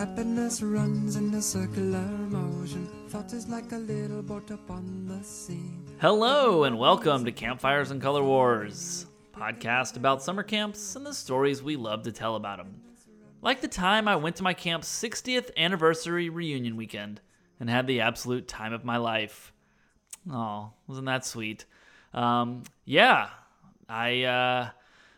Happiness runs in a circular motion. Thought is like a little boat upon the sea. Hello, and welcome to Campfires and Color Wars, podcast about summer camps and the stories we love to tell about them. Like the time I went to my camp's 60th anniversary reunion weekend and had the absolute time of my life. Oh, wasn't that sweet? Um, yeah, I uh,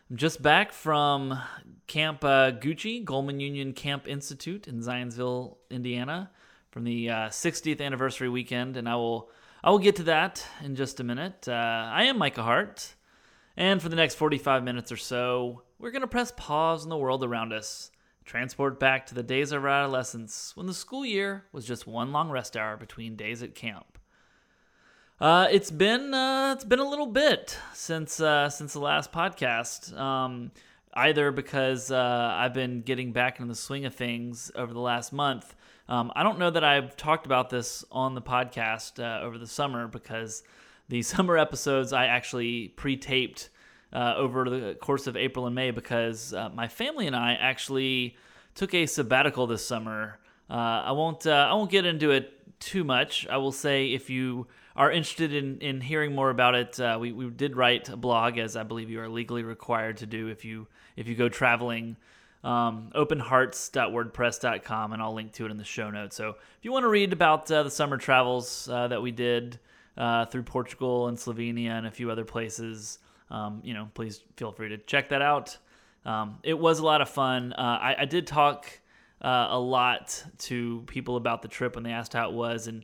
I'm just back from Camp uh, GUCI, Goldman Union Camp Institute in Zionsville, Indiana, from the uh, 60th anniversary weekend, and I will I will get to that in just a minute. Uh, I am Micah Hart, and for the next 45 minutes or so, we're gonna press pause on the world around us, transport back to the days of our adolescence when the school year was just one long rest hour between days at camp. Uh, it's been uh, it's been a little bit since uh, since the last podcast. Um, either because uh, I've been getting back into the swing of things over the last month. Um, I don't know that I've talked about this on the podcast uh, over the summer because the summer episodes I actually pre-taped uh, over the course of April and May because my family and I actually took a sabbatical this summer. I won't I won't get into it too much. I will say if you are interested in, in hearing more about it, uh, we, we did write a blog, as I believe you are legally required to do if you if you go traveling. Um, openhearts.wordpress.com, and I'll link to it in the show notes. So if you want to read about uh, the summer travels uh, that we did uh, through Portugal and Slovenia and a few other places, um, you know, please feel free to check that out. Um, it was a lot of fun. Uh, I, I, did talk uh, a lot to people about the trip when they asked how it was, and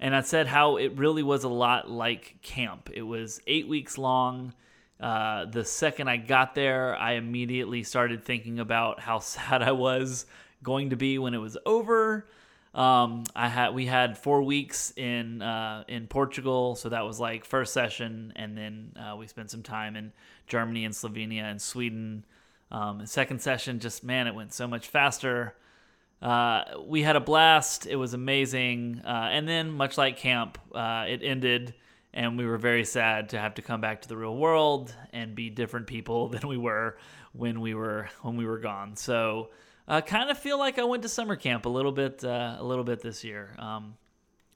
and I said how it really was a lot like camp. It was eight weeks long. Uh, the second I got there, I immediately started thinking about how sad I was going to be when it was over. Um, I had we had four weeks in uh, in Portugal, so that was like first session, and then uh, we spent some time in Germany and Slovenia and Sweden. Um, second session, just man, it went so much faster. Uh, we had a blast. It was amazing. Uh, and then, much like camp, uh, it ended, and we were very sad to have to come back to the real world and be different people than we were when we were when we were gone. So, I uh, kind of feel like I went to summer camp a little bit, uh, a little bit this year. Um,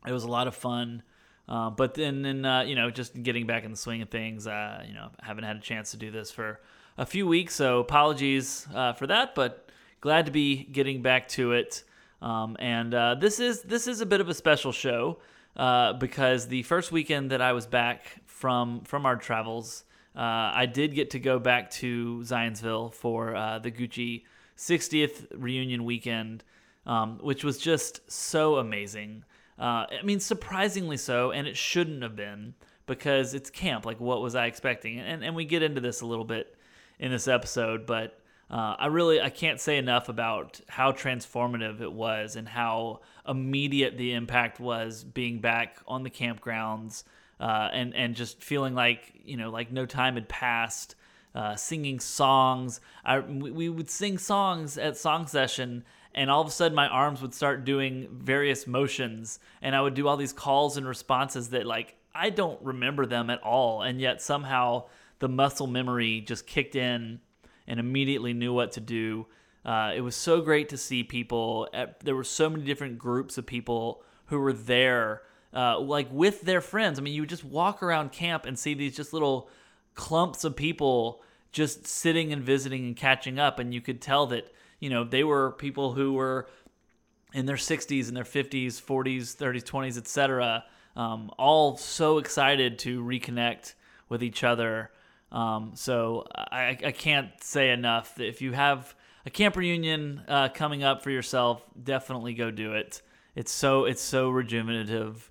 it was a lot of fun. But then, then you know, just getting back in the swing of things, you know, haven't had a chance to do this for a few weeks, so apologies for that. But glad to be getting back to it. Um, and uh, this is this is a bit of a special show uh, because the first weekend that I was back from from our travels, uh, I did get to go back to Zionsville for uh, the GUCI 60th reunion weekend, um, which was just so amazing. Uh, I mean, surprisingly so, and it shouldn't have been because it's camp. Like, what was I expecting? And and we get into this a little bit in this episode, but uh, I really I can't say enough about how transformative it was and how immediate the impact was being back on the campgrounds uh, and and just feeling like you know like no time had passed. Uh, singing songs, I, we, we would sing songs at song session, and all of a sudden my arms would start doing various motions, and I would do all these calls and responses that like I don't remember them at all, and yet somehow the muscle memory just kicked in and immediately knew what to do. Uh, it was so great to see people. There were so many different groups of people who were there, uh, like with their friends. I mean, you would just walk around camp and see these just little clumps of people just sitting and visiting and catching up, and you could tell that you know they were people who were in their 60s and their 50s, 40s, 30s, 20s, etc. Um, all so excited to reconnect with each other um, so I, I can't say enough that if you have a camp reunion uh, coming up for yourself, definitely go do it. It's so it's so rejuvenative,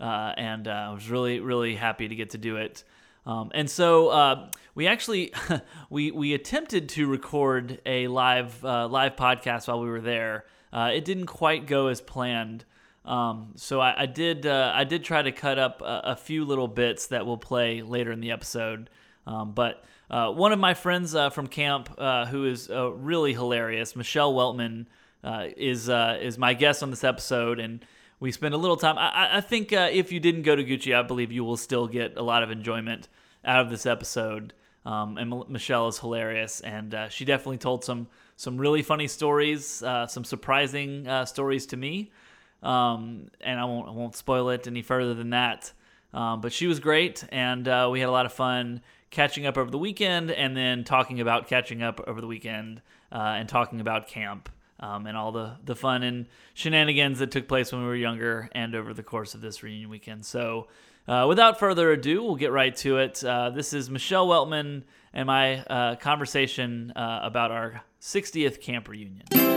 uh, and uh, I was really really happy to get to do it. Um, and so uh, we actually we we attempted to record a live uh, live podcast while we were there. Uh, it didn't quite go as planned. Um, so I, I did I did try to cut up a, a few little bits that will play later in the episode. Um, but uh, one of my friends uh, from camp, uh, who is uh, really hilarious, Michelle Weltman, uh, is uh, is my guest on this episode, and we spend a little time. I, I think if you didn't go to GUCI, I believe you will still get a lot of enjoyment out of this episode. Um, and M- Michelle is hilarious, and she definitely told some some really funny stories, some surprising stories to me. Um, and I won't I won't spoil it any further than that. Um, but she was great, and uh, we had a lot of fun catching up over the weekend, and then talking about catching up over the weekend, uh, and talking about camp. Um, and all the, the fun and shenanigans that took place when we were younger and over the course of this reunion weekend. So, uh, without further ado, we'll get right to it. Uh, this is Michelle Weltman and my uh, conversation uh, about our 60th camp reunion.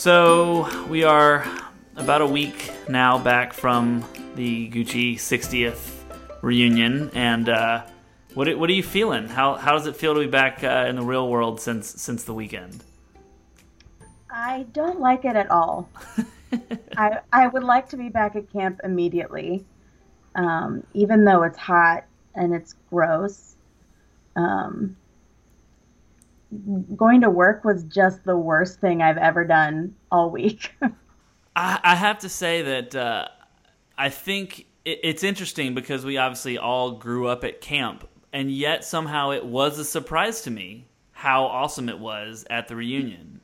So, we are about a week now back from the GUCI 60th reunion, and uh, what what are you feeling? How how does it feel to be back uh, in the real world since since the weekend? I don't like it at all. I I would like to be back at camp immediately, um, even though it's hot and it's gross. Um, going to work was just the worst thing I've ever done all week. I, I have to say that uh, I think it, it's interesting because we obviously all grew up at camp, and yet somehow it was a surprise to me how awesome it was at the reunion.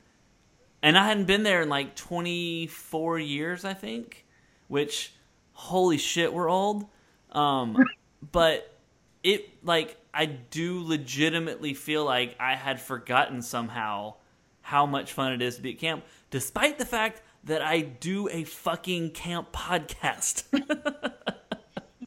And I hadn't been there in like 24 years, I think, which, holy shit, we're old. Um, but it, like, I do legitimately feel like I had forgotten somehow how much fun it is to be at camp, despite the fact that I do a fucking camp podcast.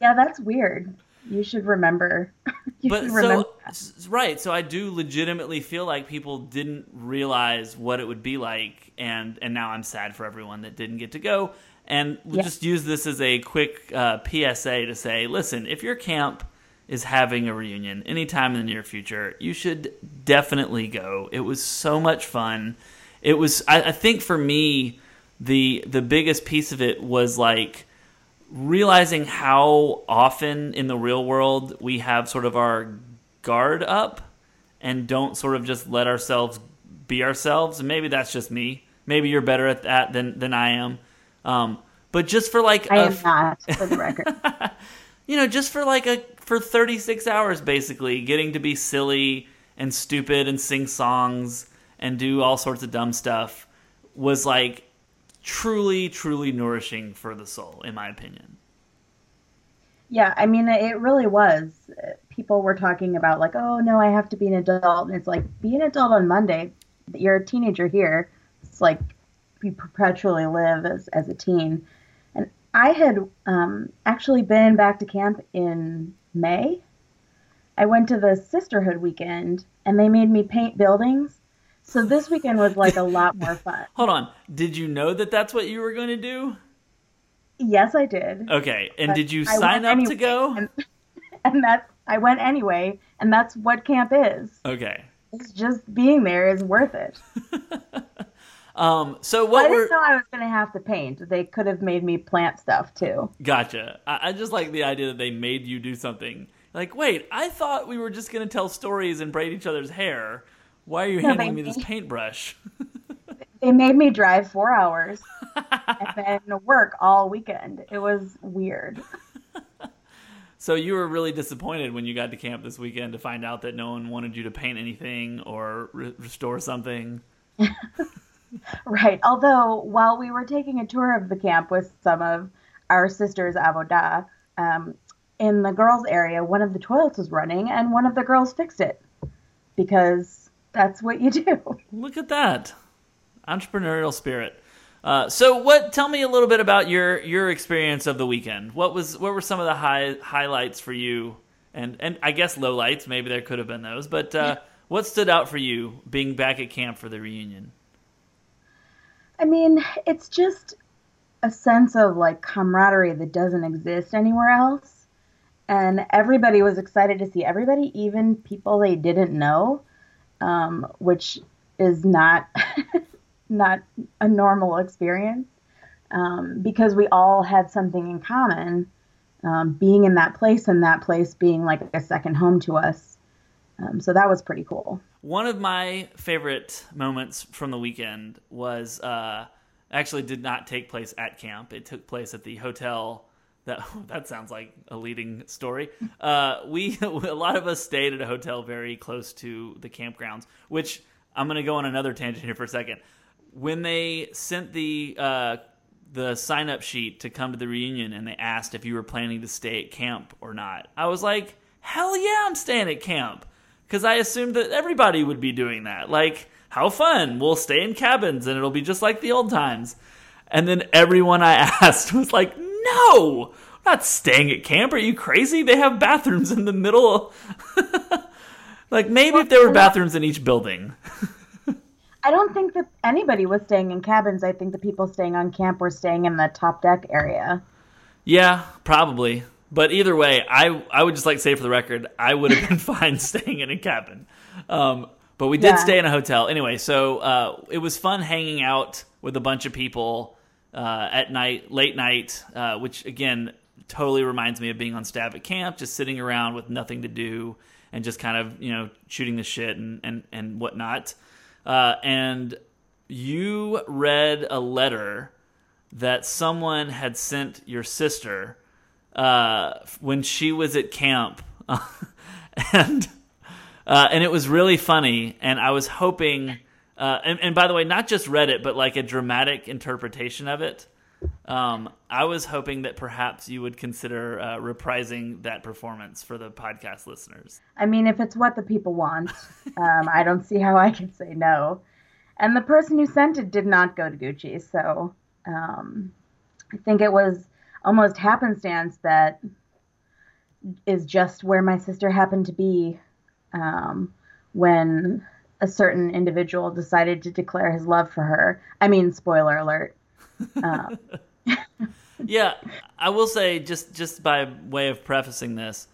yeah, that's weird. You should remember. you but should remember so right, so I do legitimately feel like people didn't realize what it would be like, and and now I'm sad for everyone that didn't get to go. And we'll just use this as a quick uh, PSA to say, listen, if your camp is having a reunion anytime in the near future, you should definitely go. It was so much fun. It was, I, I think, for me the the biggest piece of it was like realizing how often in the real world we have sort of our guard up and don't sort of just let ourselves be ourselves. And maybe that's just me. Maybe you're better at that than than I am. Um, but just for like I am not, for the record. you know, just for like a for 36 hours basically, getting to be silly and stupid and sing songs and do all sorts of dumb stuff was like truly, truly nourishing for the soul, in my opinion. Yeah, I mean, it really was. People were talking about, like, oh, no, I have to be an adult. And it's like, be an adult on Monday. You're a teenager here. It's like you perpetually live as, as a teen. I had um, actually been back to camp in May. I went to the Sisterhood weekend and they made me paint buildings so this weekend was like a lot more fun. Hold on. Did you know that that's what you were going to do? Yes, I did. Okay. And but did you sign up anyway, to go? And, and that's I went anyway, and that's what camp is. Okay. It's just being there is worth it. um. So what? I didn't know I was going to have to paint. They could have made me plant stuff too. Gotcha. I, I just like the idea that they made you do something. Like, wait, I thought we were just going to tell stories and braid each other's hair. Why are you no, handing me this paintbrush? they made me drive four hours and then work all weekend. It was weird. So you were really disappointed when you got to camp this weekend to find out that no one wanted you to paint anything or re- restore something. right. Although while we were taking a tour of the camp with some of our sisters Avodah, um, in the girls' area, one of the toilets was running, and one of the girls fixed it because that's what you do. Look at that entrepreneurial spirit. Uh, so, what? Tell me a little bit about your your experience of the weekend. What was what were some of the high highlights for you, and and I guess lowlights. Maybe there could have been those, but uh, what stood out for you being back at camp for the reunion? I mean, it's just a sense of like camaraderie that doesn't exist anywhere else, and everybody was excited to see everybody, even people they didn't know um, which is not not a normal experience um, because we all had something in common. Um, being in that place and that place being like a second home to us. Um, so that was pretty cool. One of my favorite moments from the weekend was uh, actually did not take place at camp. It took place at the hotel. That that sounds like a leading story. Uh, we a lot of us stayed at a hotel very close to the campgrounds, which I'm going to go on another tangent here for a second. When they sent the uh, the sign up sheet to come to the reunion and they asked if you were planning to stay at camp or not, I was like, hell yeah, I'm staying at camp because I assumed that everybody would be doing that. Like, how fun! We'll stay in cabins and it'll be just like the old times. And then everyone I asked was like, no, I'm not staying at camp. Are you crazy? They have bathrooms in the middle. like maybe if there were bathrooms in each building. I don't think that anybody was staying in cabins. I think the people staying on camp were staying in the top deck area. Yeah, probably. But either way, I I would just like to say for the record, I would have been fine staying in a cabin. Um, but we did Yeah. stay in a hotel anyway, so uh, it was fun hanging out with a bunch of people uh, at night, late night, uh, which again totally reminds me of being on staff at camp, just sitting around with nothing to do and just kind of you know shooting the shit and and and whatnot. Uh, and you read a letter that someone had sent your sister uh, when she was at camp, and uh, and it was really funny. And I was hoping, uh, and, and by the way, not just read it, but like a dramatic interpretation of it. Um, I was hoping that perhaps you would consider uh, reprising that performance for the podcast listeners. I mean, if it's what the people want, um, I don't see how I can say no. And the person who sent it did not go to GUCI, so um, I think it was almost happenstance that is just where my sister happened to be um, when a certain individual decided to declare his love for her. I mean, spoiler alert. Um, yeah, I will say just just by way of prefacing this,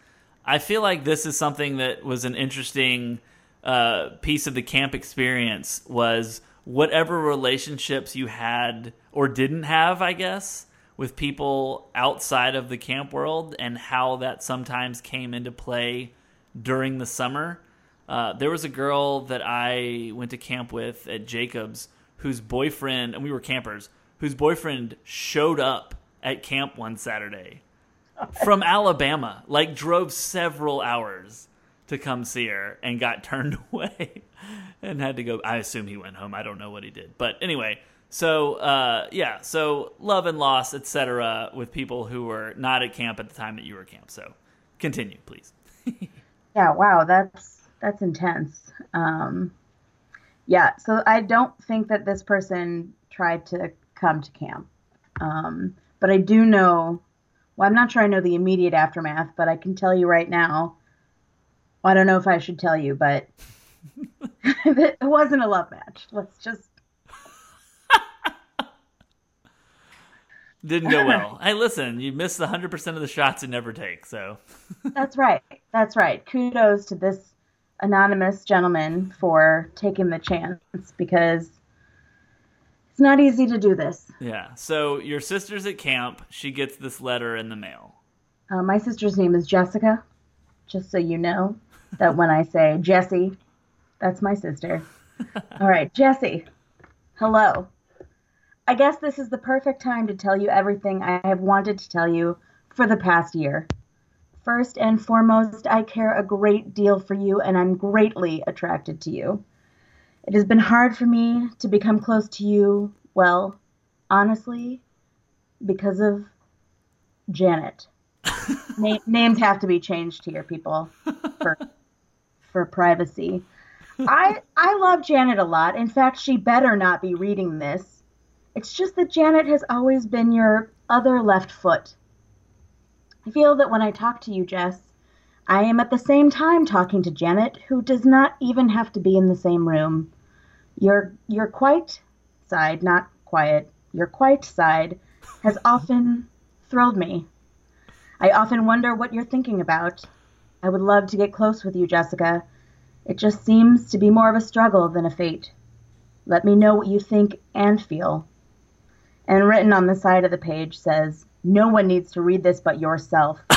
I feel like this is something that was an interesting uh, piece of the camp experience was whatever relationships you had or didn't have, I guess, with people outside of the camp world and how that sometimes came into play during the summer. Uh, there was a girl that I went to camp with at Jacobs whose boyfriend, and we were campers, whose boyfriend showed up at camp one Saturday from Alabama, like drove several hours to come see her and got turned away and had to go. I assume he went home. I don't know what he did. But anyway, so uh, yeah, so love and loss, etc., with people who were not at camp at the time that you were at camp. So continue, please. Yeah, wow, that's that's intense. Um, yeah, so I don't think that this person tried to come to camp, um, but I do know. Well, I'm not sure I know the immediate aftermath, but I can tell you right now. Well, I don't know if I should tell you, but it wasn't a love match. Let's just. Didn't go well. hey, listen, you missed 100% of the shots you never take. So That's right. That's right. Kudos to this anonymous gentleman for taking the chance because it's not easy to do this. yeah, so your sister's at camp. She gets this letter in the mail. Uh, my sister's name is Jessica, just so you know that when I say Jessie, that's my sister. All right, Jessie, hello. I guess this is the perfect time to tell you everything I have wanted to tell you for the past year. First and foremost, I care a great deal for you and I'm greatly attracted to you. It has been hard for me to become close to you, well, honestly, because of Janet. Na- names have to be changed here, people, for for privacy. I I love Janet a lot. In fact, she better not be reading this. It's just that Janet has always been your other left foot. I feel that when I talk to you, Jess, I am at the same time talking to Janet, who does not even have to be in the same room. Your your quite side, not quiet, your quite side has often thrilled me. I often wonder what you're thinking about. I would love to get close with you, Jessica. It just seems to be more of a struggle than a fate. Let me know what you think and feel. And written on the side of the page says, No one needs to read this but yourself.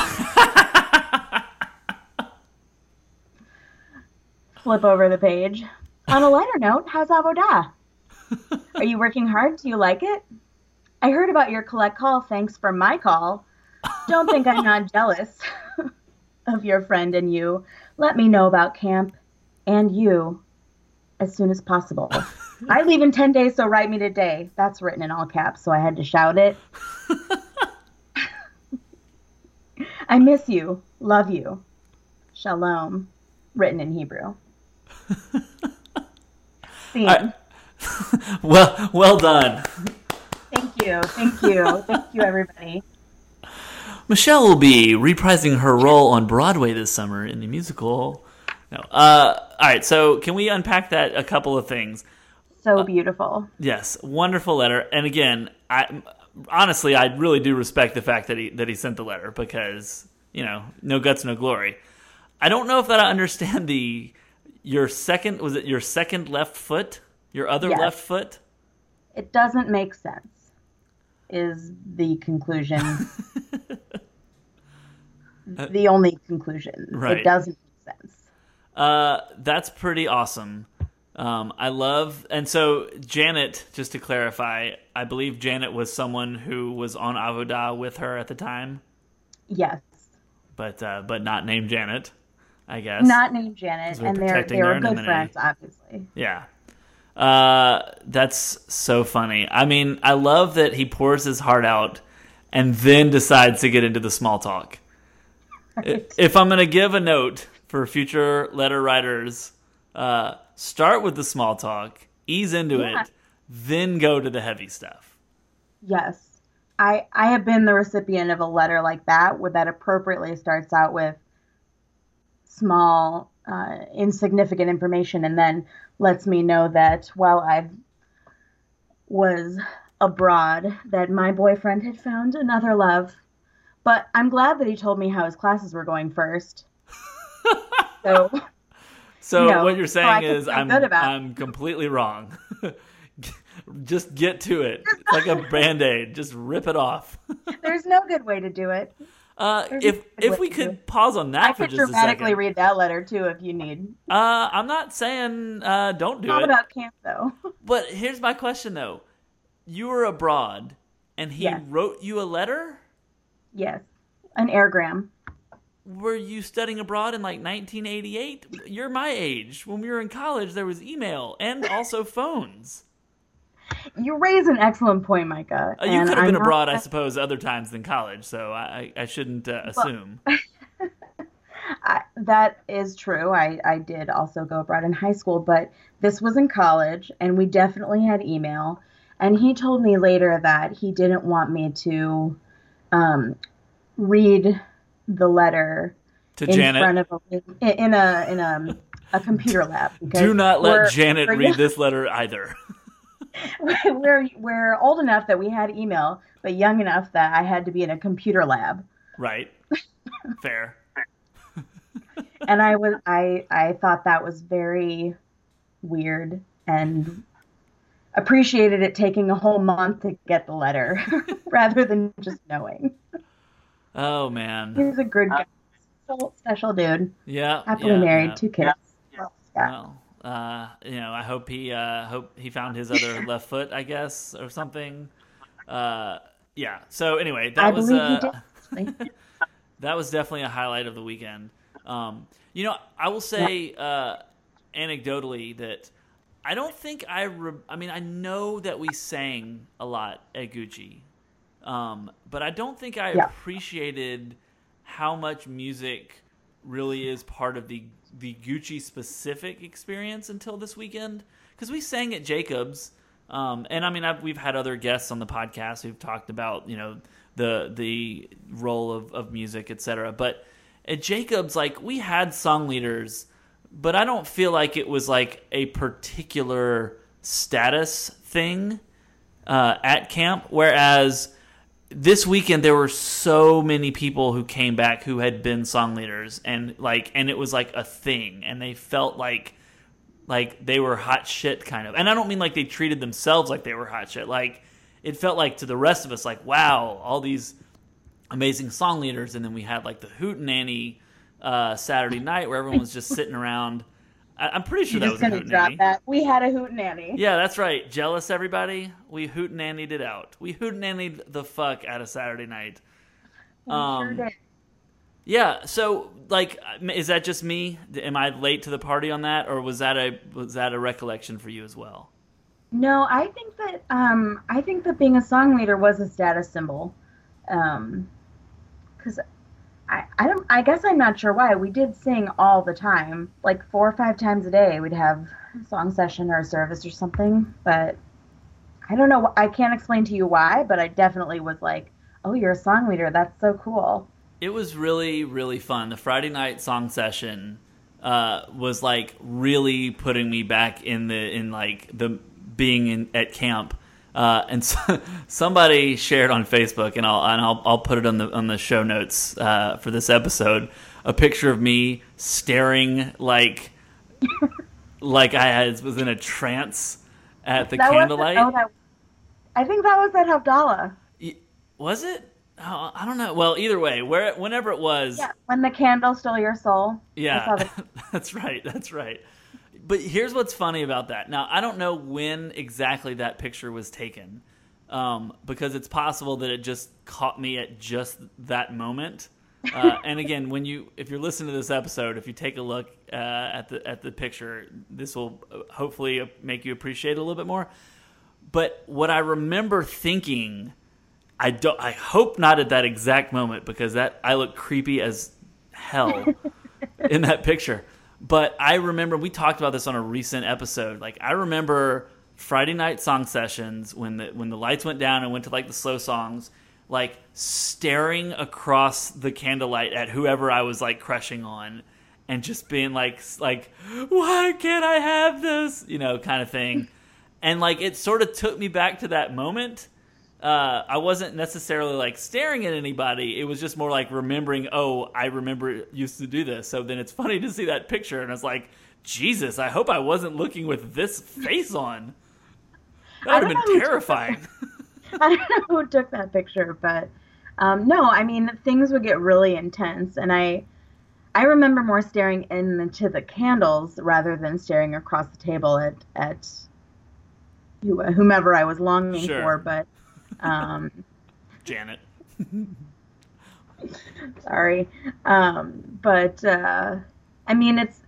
Flip over the page. On a lighter note, how's Avodah? Are you working hard? Do you like it? I heard about your collect call. Thanks for my call. Don't think I'm not jealous of your friend and you. Let me know about camp and you as soon as possible. I leave in 10 days, so write me today. That's written in all caps, so I had to shout it. I miss you. Love you. Shalom. Written in Hebrew. I- well, well done. Thank you. Thank you. Thank you, everybody. Michelle will be reprising her role on Broadway this summer in the musical. No. Uh, all right. So, can we unpack that a couple of things? So beautiful. Yes, wonderful letter. And again, I honestly, I really do respect the fact that he that he sent the letter because you know, no guts, no glory. I don't know if that I understand the your second was it your second left foot, your other Yes. left foot. It doesn't make sense, is the conclusion. the only conclusion. Right. It doesn't make sense. Uh, that's pretty awesome. Um, I love, and so Janet. Just to clarify, I believe Janet was someone who was on Avodah with her at the time, Yes. but uh, but not named Janet. I guess Not named Janet, and they're they were good friends, obviously. Yeah. Uh, that's so funny. I mean, I love that he pours his heart out and then decides to get into the small talk. I- If I'm going to give a note for future letter writers, uh, start with the small talk, ease into Yeah. it, then go to the heavy stuff. Yes. I I have been the recipient of a letter like that where that appropriately starts out with small uh, insignificant information and then lets me know that while I was abroad that my boyfriend had found another love. But I'm glad that he told me how his classes were going first. so So know, what you're saying can is I'm. I'm completely wrong. Just get to it. It's like a band-aid. Just rip it off. there's no good way to do it. Uh, if if we could do pause on that I for could just a dramatically read that letter too if you need. uh, I'm not saying uh, don't do Not it, about camp though. but here's my question though: You were abroad, and he Yes. wrote you a letter. yes. An airgram. Were you studying abroad in like 1988? You're my age. When we were in college, there was email and also phones. You raise an excellent point, Micah. Uh, you could have been I'm abroad, I suppose, other times than college. So I, I shouldn't uh, assume. I, that is true. I, I did also go abroad in high school, but this was in college, and we definitely had email. And he told me later that he didn't want me to um, read the letter To in Janet, front of a in a in a, a computer lab. do not let Janet read this letter either. we're we're old enough that we had email, but young enough that I had to be in a computer lab. right? Fair. And I was I I thought that was very weird and appreciated it taking a whole month to get the letter rather than just knowing. Oh man. He was a good guy. So special dude. Yeah. Happily yeah, married, yeah. two kids. Well, Scott. Well, uh, you know, I hope he uh, hope he found his other left foot, I guess, or something. Uh, yeah. So anyway, that I was believe uh, he did. that was definitely a highlight of the weekend. Um, you know, I will say uh, anecdotally that I don't think I. Re- I mean, I know that we sang a lot at GUCI, um, but I don't think I Yeah. appreciated how much music really is part of the the GUCI specific experience until this weekend because we sang at Jacobs. Um, and I mean, I've, we've had other guests on the podcast who've talked about you know the the role of, of music, etc. But at Jacobs, like we had song leaders, but I don't feel like it was like a particular status thing uh, at camp. Whereas this weekend there were so many people who came back who had been song leaders and like and it was like a thing. And they felt like like they were hot shit kind of. And i don't mean like they treated themselves like they were hot shit. Like it felt like to the rest of us like wow all these amazing song leaders. And then we had like the Hoot hootenanny uh, saturday night where everyone was just sitting around I, am pretty sure You're that was a drop that. We had a hootenanny. Yeah, that's right. Jealous, everybody. We hoot hootenannied it out. We hoot hootenannied the fuck out of Saturday night. We sure Um, did. Yeah. So, like, is that just me? Am I late to the party on that, or was that a was that a recollection for you as well? No, I think that um, I think that being a song leader was a status symbol, because I I don't I guess I'm not sure why we did sing all the time, like four or five times a day. We'd have a song session or a service or something, but I don't know. I can't explain to you why, but I definitely was like, oh, you're a song leader. That's so cool. It was really, really fun. The Friday night song session uh, was like really putting me back in the in like the being in at camp. Uh, and so, somebody shared on Facebook, and I'll and I'll, I'll put it on the on the show notes uh, for this episode. A picture of me staring like like I was in a trance at the That candlelight. oh, that, I think that was at Havdalah. Was it? Oh, I don't know. Well, either way, where whenever it was, Yeah, when the candle stole your soul. Yeah, that's right. That's right. But here's what's funny about that. Now, I don't know when exactly that picture was taken, um, because it's possible that it just caught me at just that moment. Uh, and again, when you if you're listening to this episode, if you take a look uh, at the at the picture, this will uh, hopefully make you appreciate it a little bit more. But what I remember thinking, I don't. I hope not at that exact moment because that I look creepy as hell in that picture. But I remember we talked about this on a recent episode. Like I remember Friday night song sessions when the when the lights went down and went to like the slow songs, like staring across the candlelight at whoever I was like crushing on and just being like like why can't I have this? You know, kind of thing. And like it sort of took me back to that moment uh, I wasn't necessarily like staring at anybody. It was just more like remembering, oh, I remember used to do this. So then it's funny to see that picture, and I was like, Jesus, I hope I wasn't looking with this face on. That would have been terrifying. I don't know who took that picture, but um, no, I mean things would get really intense, and I I remember more staring into the candles rather than staring across the table at at whomever I was longing Sure. for. But um, Janet. sorry, um, but uh, I mean it's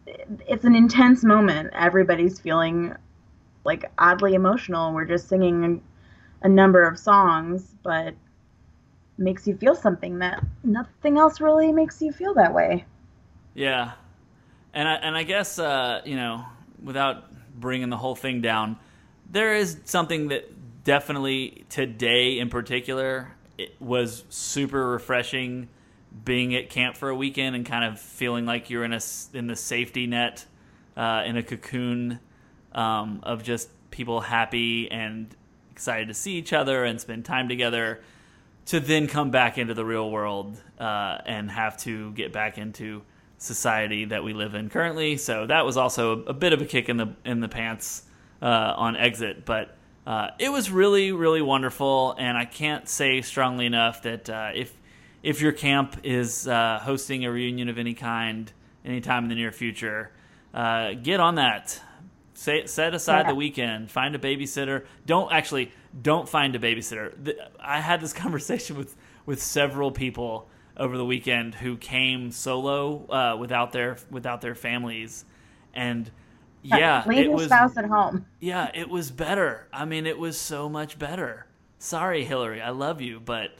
it's an intense moment. Everybody's feeling like oddly emotional. We're just singing a number of songs, but makes you feel something that nothing else really makes you feel that way. Yeah, and I, and I guess uh, you know, without bringing the whole thing down, there is something that definitely today in particular it was super refreshing being at camp for a weekend and kind of feeling like you're in a in the safety net uh, in a cocoon um, of just people happy and excited to see each other and spend time together to then come back into the real world uh, and have to get back into society that we live in currently. So that was also a, bit of a kick in the in the pants uh, on exit, but uh, it was really really wonderful, and I can't say strongly enough that uh, if if your camp is uh, hosting a reunion of any kind anytime in the near future, uh, get on that. Say, set aside Yeah. the weekend. Find a babysitter. Don't actually don't find a babysitter. I had this conversation with with several people over the weekend who came solo uh, without their without their families, and yeah, leave it your was spouse at home. yeah, it was better. I mean, it was so much better. Sorry, Hillary, I love you, but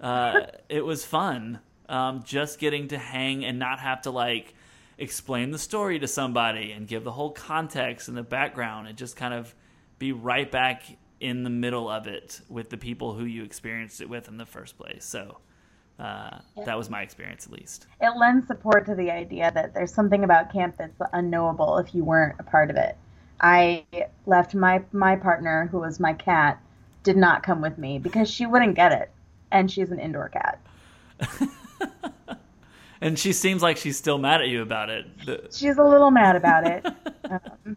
uh, it was fun. Um, just getting to hang and not have to like explain the story to somebody and give the whole context and the background and just kind of be right back in the middle of it with the people who you experienced it with in the first place. So uh, that was my experience, at least. It lends support to the idea that there's something about camp that's unknowable if you weren't a part of it. I left my my partner, who was my cat, did not come with me because she wouldn't get it, and she's an indoor cat. And she seems like she's still mad at you about it. She's a little mad about it. um,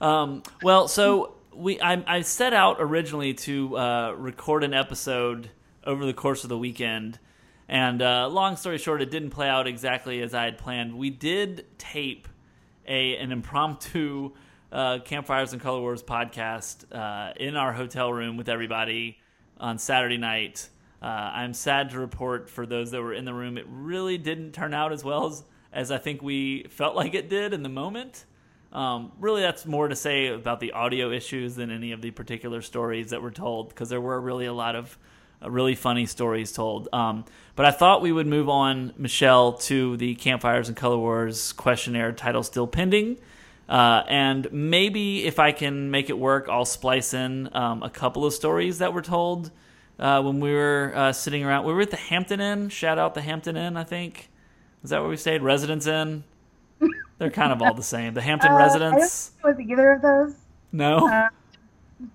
Um, well, so we I, I set out originally to uh, record an episode over the course of the weekend, and uh, long story short, it didn't play out exactly as I had planned. We did tape a an impromptu uh, campfires and color wars podcast uh, in our hotel room with everybody on Saturday night. Uh, I'm sad to report for those that were in the room, it really didn't turn out as well as, as I think we felt like it did in the moment. Um, really, that's more to say about the audio issues than any of the particular stories that were told, because there were really a lot of really funny stories told. Um, but I thought we would move on, Michelle, to the Campfires and Color Wars questionnaire title still pending. Uh, and maybe if I can make it work, I'll splice in um, a couple of stories that were told uh, when we were uh, sitting around. We were at the Hampton Inn. Shout out the Hampton Inn, I think. Is that where we stayed? Residence Inn? They're kind of all the same. The Hampton Uh, Residence? I don't know was either of those, No?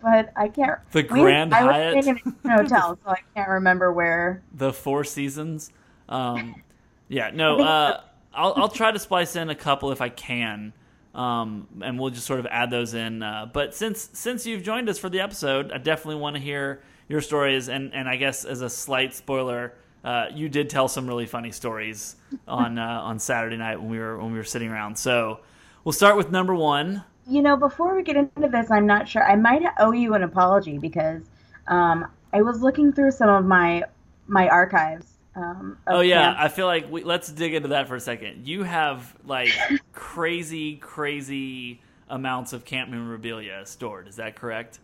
But I can't. The we- Grand I was Hyatt? staying in a hotel, so I can't remember where. the Four Seasons. Um, yeah, no, uh, I'll I'll try to splice in a couple if I can, um, and we'll just sort of add those in. Uh, but since since you've joined us for the episode, I definitely want to hear your stories, and and I guess as a slight spoiler. Uh, you did tell some really funny stories on uh, on Saturday night when we were when we were sitting around. So we'll start with number one. You know, before we get into this, I'm not sure. I might owe you an apology because um, I was looking through some of my my archives. Um, Oh yeah, camps. I feel like we, let's dig into that for a second. You have like crazy, crazy amounts of camp memorabilia stored. Is that correct?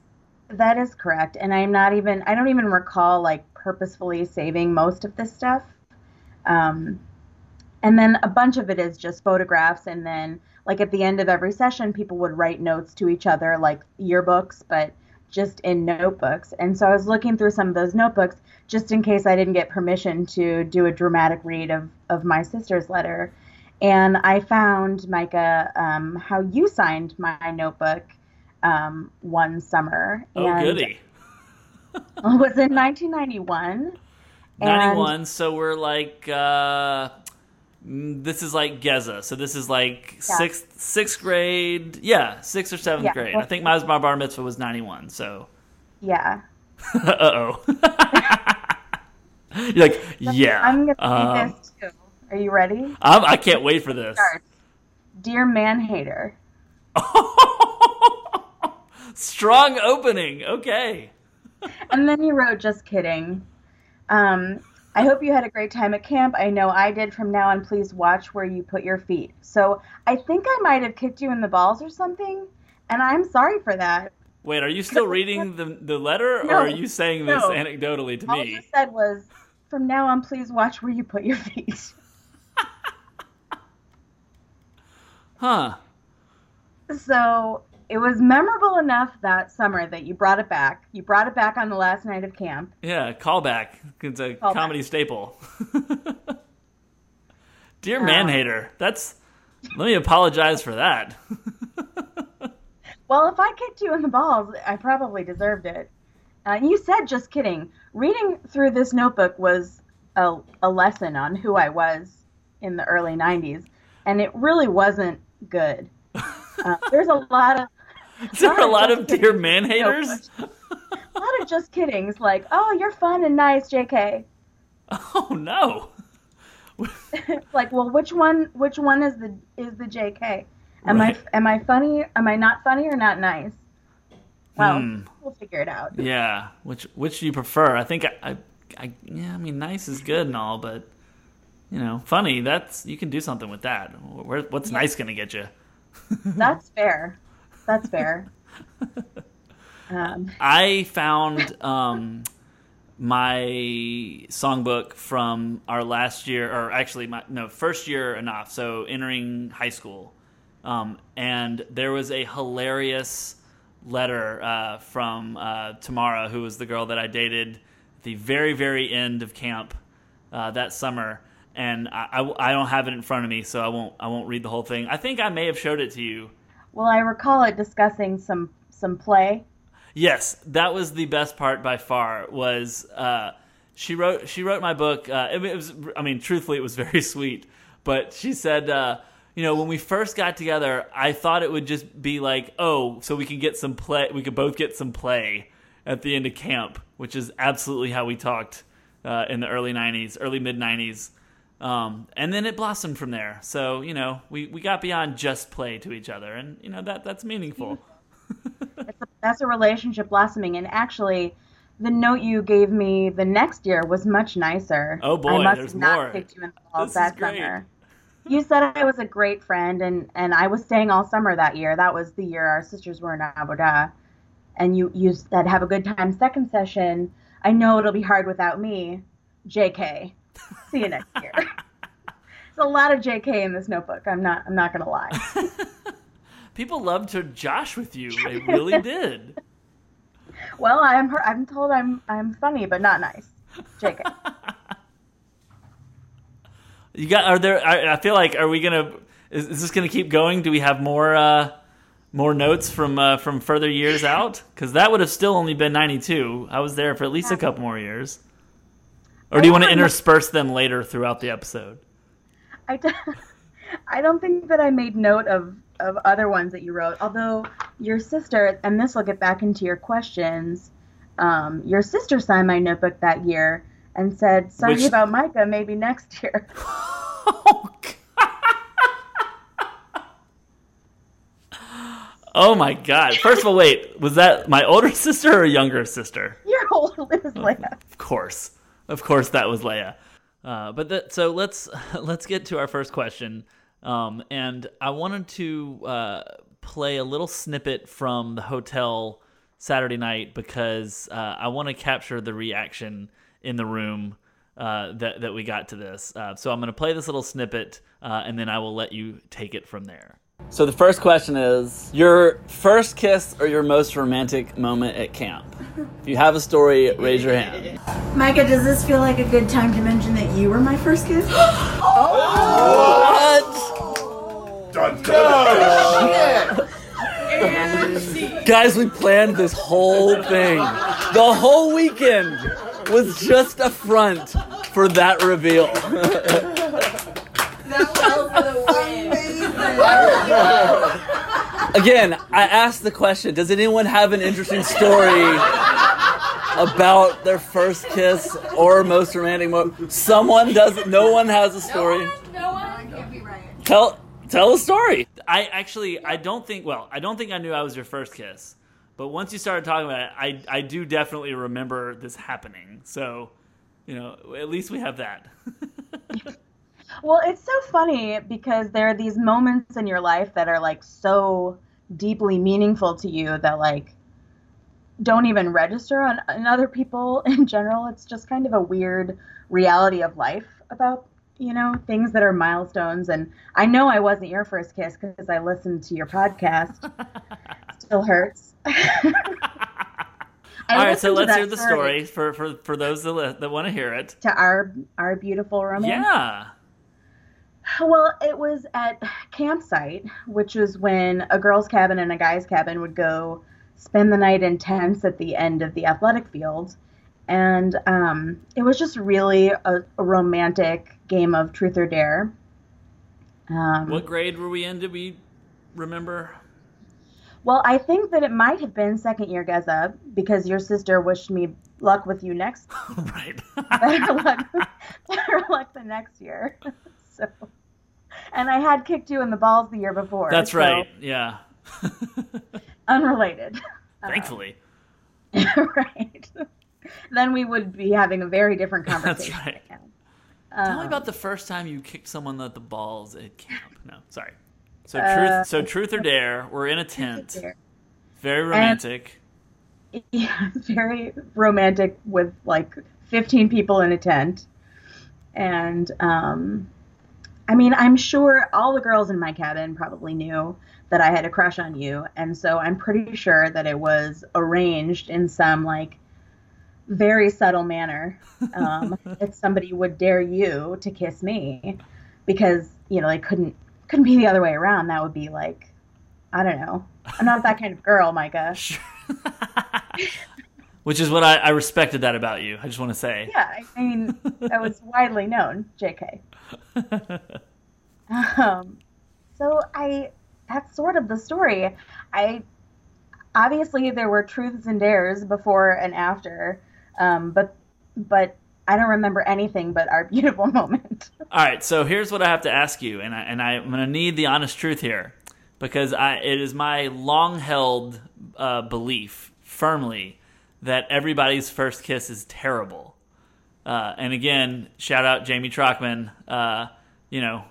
That is correct. And I'm not even, I don't even recall like purposefully saving most of this stuff. Um, and then a bunch of it is just photographs. And then, like, at the end of every session, people would write notes to each other, like yearbooks, but just in notebooks. And so I was looking through some of those notebooks just in case I didn't get permission to do a dramatic read of, of my sister's letter. And I found, Micah, um, how you signed my notebook um, one summer. Oh, and goody. It was in 1991. And- 91, so we're like, uh, this is like Geza. So this is like Yeah. sixth sixth grade. Yeah, sixth or seventh Yeah. grade. I think my, my bar mitzvah was 91, so. Yeah. uh oh. You're like, yeah. I'm going to um, this too. Are you ready? I'm, I can't wait for this. Dear man hater. Strong opening. Okay. And then you wrote, just kidding. Um, I hope you had a great time at camp. I know I did. From now on, please watch where you put your feet. So I think I might have kicked you in the balls or something. And I'm sorry for that. Wait, are you still reading the the letter, or are you saying this no. anecdotally to All me? you said was, from now on, please watch where you put your feet. Huh? So it was memorable enough that summer that you brought it back. You brought it back on the last night of camp. Yeah, callback. It's a Callback. comedy staple. Dear Um, man hater, that's. Let me apologize for that. Well, if I kicked you in the balls, I probably deserved it. Uh, you said just kidding. Reading through this notebook was a, a lesson on who I was in the early 90s, and it really wasn't good. Uh, there's a lot of Is there a lot of dear man haters? a lot of just kiddings, like, "Oh, you're fun and nice, J.K." Oh no. Like, well, which one? Which one is the is the J.K.? Am Right. I am I funny? Am I not funny or not nice? Well, Hmm. we'll figure it out. Yeah. Which which do you prefer? I think I, I, I yeah. I mean, nice is good and all, but you know, funny. That's you can do something with that. Where, what's nice gonna get you? That's fair. That's fair. Um, I found um, my songbook from our last year, or actually, my no first year enough. So entering high school, um, and there was a hilarious letter uh, from uh, Tamara, who was the girl that I dated at the very very end of camp uh, that summer. And I, I, I don't have it in front of me, so I won't I won't read the whole thing. I think I may have showed it to you. Well, I recall it discussing some some play. Yes, that was the best part by far. Was uh, she wrote she wrote my book? Uh, it, was I mean, truthfully, it was very sweet. But she said, uh, you know, when we first got together, I thought it would just be like, oh, so we can get some play, we could both get some play at the end of camp, which is absolutely how we talked uh, in the early '90s, early mid '90s. Um, and then it blossomed from there. So you know, we, we got beyond just play to each other, and you know that that's meaningful. It's a, that's a relationship blossoming. And actually, the note you gave me the next year was much nicer. Oh, boy, I must there's have not more. kicked you in the balls that summer. You said I was a great friend, and, and I was staying all summer that year. That was the year our sisters were in Avodah. And you, you said, have a good time second session. I know it'll be hard without me. JK. See you next year. There's a lot of JK in this notebook. I'm not I'm not gonna lie. People loved to josh with you. They really did. Well, I'm I'm told I'm I'm funny but not nice. JK. You got? Are there? I, I feel like are we gonna? Is, is this gonna keep going? Do we have more uh, more notes from uh, from further years out? Because that would have still only been ninety two. I was there for at least a couple more years. Or do you want to intersperse them later throughout the episode? I, d- I don't think that I made note of, of other ones that you wrote. Although your sister, and this will get back into your questions, um, your sister signed my notebook that year and said, sorry Which- about Micah, maybe next year. Oh, Oh my god! First of all, wait, was that my older sister or younger sister? Your was like, Of course, of course, that was Leia. Uh, but that, so let's let's get to our first question. Um, and I wanted to uh, play a little snippet from the hotel Saturday night because uh, I want to capture the reaction in the room uh, that that we got to this. Uh, so I'm going to play this little snippet, uh, and then I will let you take it from there. So the first question is your first kiss or your most romantic moment at camp. If you have a story, raise your hand. Micah, does this feel like a good time to mention that you were my first kiss? What? Dun, dun. Guys, we planned this whole thing. The whole weekend was just a front for that reveal. Again, I asked the question Does anyone have an interesting story about their first kiss or most romantic moment? Someone doesn't, no one has a story. No one, no one can be right. Tell tell a story. I actually I don't think well, I don't think I knew I was your first kiss. But once you started talking about it, I I do definitely remember this happening. So, you know, at least we have that. well, it's so funny because there are these moments in your life that are like so deeply meaningful to you that like don't even register on, on other people in general. It's just kind of a weird reality of life about you know things that are milestones. And I know I wasn't your first kiss because I listened to your podcast. Still hurts. I All right, so let's hear the story for for, for those that, that want to hear it. to our our beautiful romance. Yeah. Well, it was at campsite, which was when a girl's cabin and a guy's cabin would go spend the night in tents at the end of the athletic field. And um, it was just really a, a romantic game of truth or dare. Um, What grade were we in? Did we remember? well, I think that it might have been second year Geza because your sister wished me luck with you next. right. better luck, better luck the next year. so, and I had kicked you in the balls the year before. That's so- right. Yeah. unrelated. Thankfully. right. then we would be having a very different conversation. That's right. again. Tell me Um, about the first time you kicked someone at the balls at camp. No, sorry. So Uh, truth, so truth or dare. We're in a tent. Very romantic. Yeah, very romantic with like 15 people in a tent. And um, I mean, I'm sure all the girls in my cabin probably knew that I had a crush on you. And so I'm pretty sure that it was arranged in some like very subtle manner um, that somebody would dare you to kiss me because, you know, they couldn't couldn't be the other way around. That would be like, I don't know. I'm not that kind of girl, Micah. Which is what I, I respected that about you. I just want to say. Yeah, I mean, that was widely known, JK. Um, so I, that's sort of the story. I, obviously there were truths and dares before and after, um, but, but I don't remember anything but our beautiful moment. All right, so here's what I have to ask you, and I, and I, am going to need the honest truth here, because I, it is my long-held uh, belief, firmly, that everybody's first kiss is terrible. Uh, and again, shout out Jamie Trockman. Uh, you know,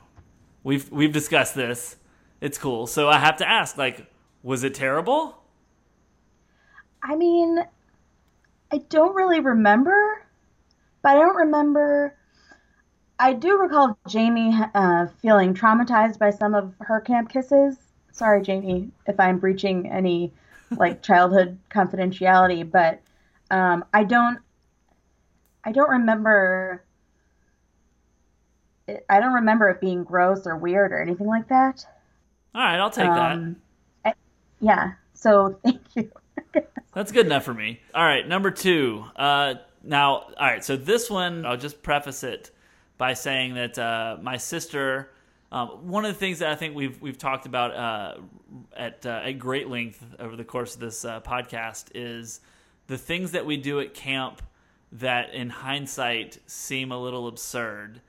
we've we've discussed this. It's cool. So I have to ask, like, was it terrible? I mean, I don't really remember, but I don't remember. I do recall Jamie uh, feeling traumatized by some of her camp kisses. Sorry, Jamie, if I'm breaching any like childhood confidentiality, but um, I don't. I don't remember. I don't remember it being gross or weird or anything like that. All right, I'll take um, that. I, yeah. So thank you. That's good enough for me. All right, number two. Uh, now, all right. So this one, I'll just preface it by saying that uh, my sister. Um, one of the things that I think we've we've talked about uh, at uh, at great length over the course of this uh, podcast is the things that we do at camp that, in hindsight, seem a little absurd.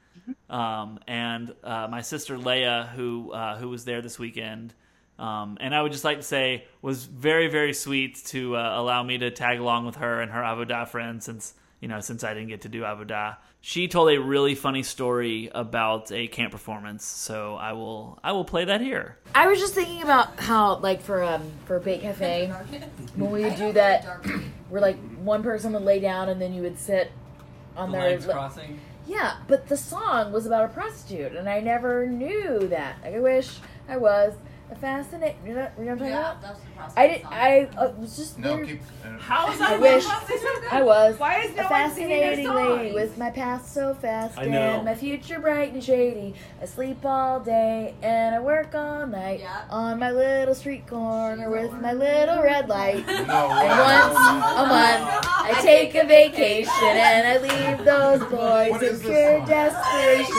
Um, and uh, my sister Leia, who who was there this weekend, um, and I would just like to say was very very sweet to uh, allow me to tag along with her and her Avodah friends since you know since I didn't get to do Avodah. She told a really funny story about a camp performance, so I will I will play that here. I was just thinking about how like for um for Bait Cafe when we would do that, we're like one person would lay down and then you would sit on the their legs crossing. Yeah, but the song was about a prostitute, and I never knew that. Like, I wish I was fascinating. You know, you know what I'm talking Yeah, about? that's the. I didn't. I uh, was just No, there- keep. Uh, How is I that wish? I was Why is no one singing fascinating lady with my past so fast I know. and my future bright and shady. I sleep all day and I work all night Yeah. on my little street corner with my little red light. no And once a month, I take a vacation and I leave those boys What in is pure song? desperation.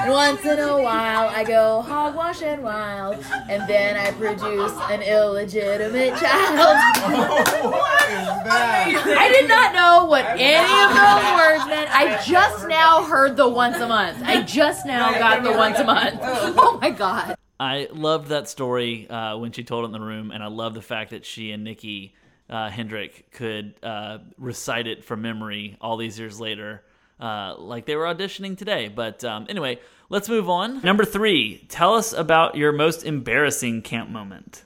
And once in a while, I go hogwash and wild, and then I produce an illegitimate child. what is that? I did not know what any of those words meant. I just now heard the once a month. I just now got the once a month. Oh my god. I loved that story uh, when she told it in the room, and I love the fact that she and Nikki uh, Hendrick could uh, recite it from memory all these years later, uh, like they were auditioning today. But um, anyway, let's move on. Number three, tell us about your most embarrassing camp moment.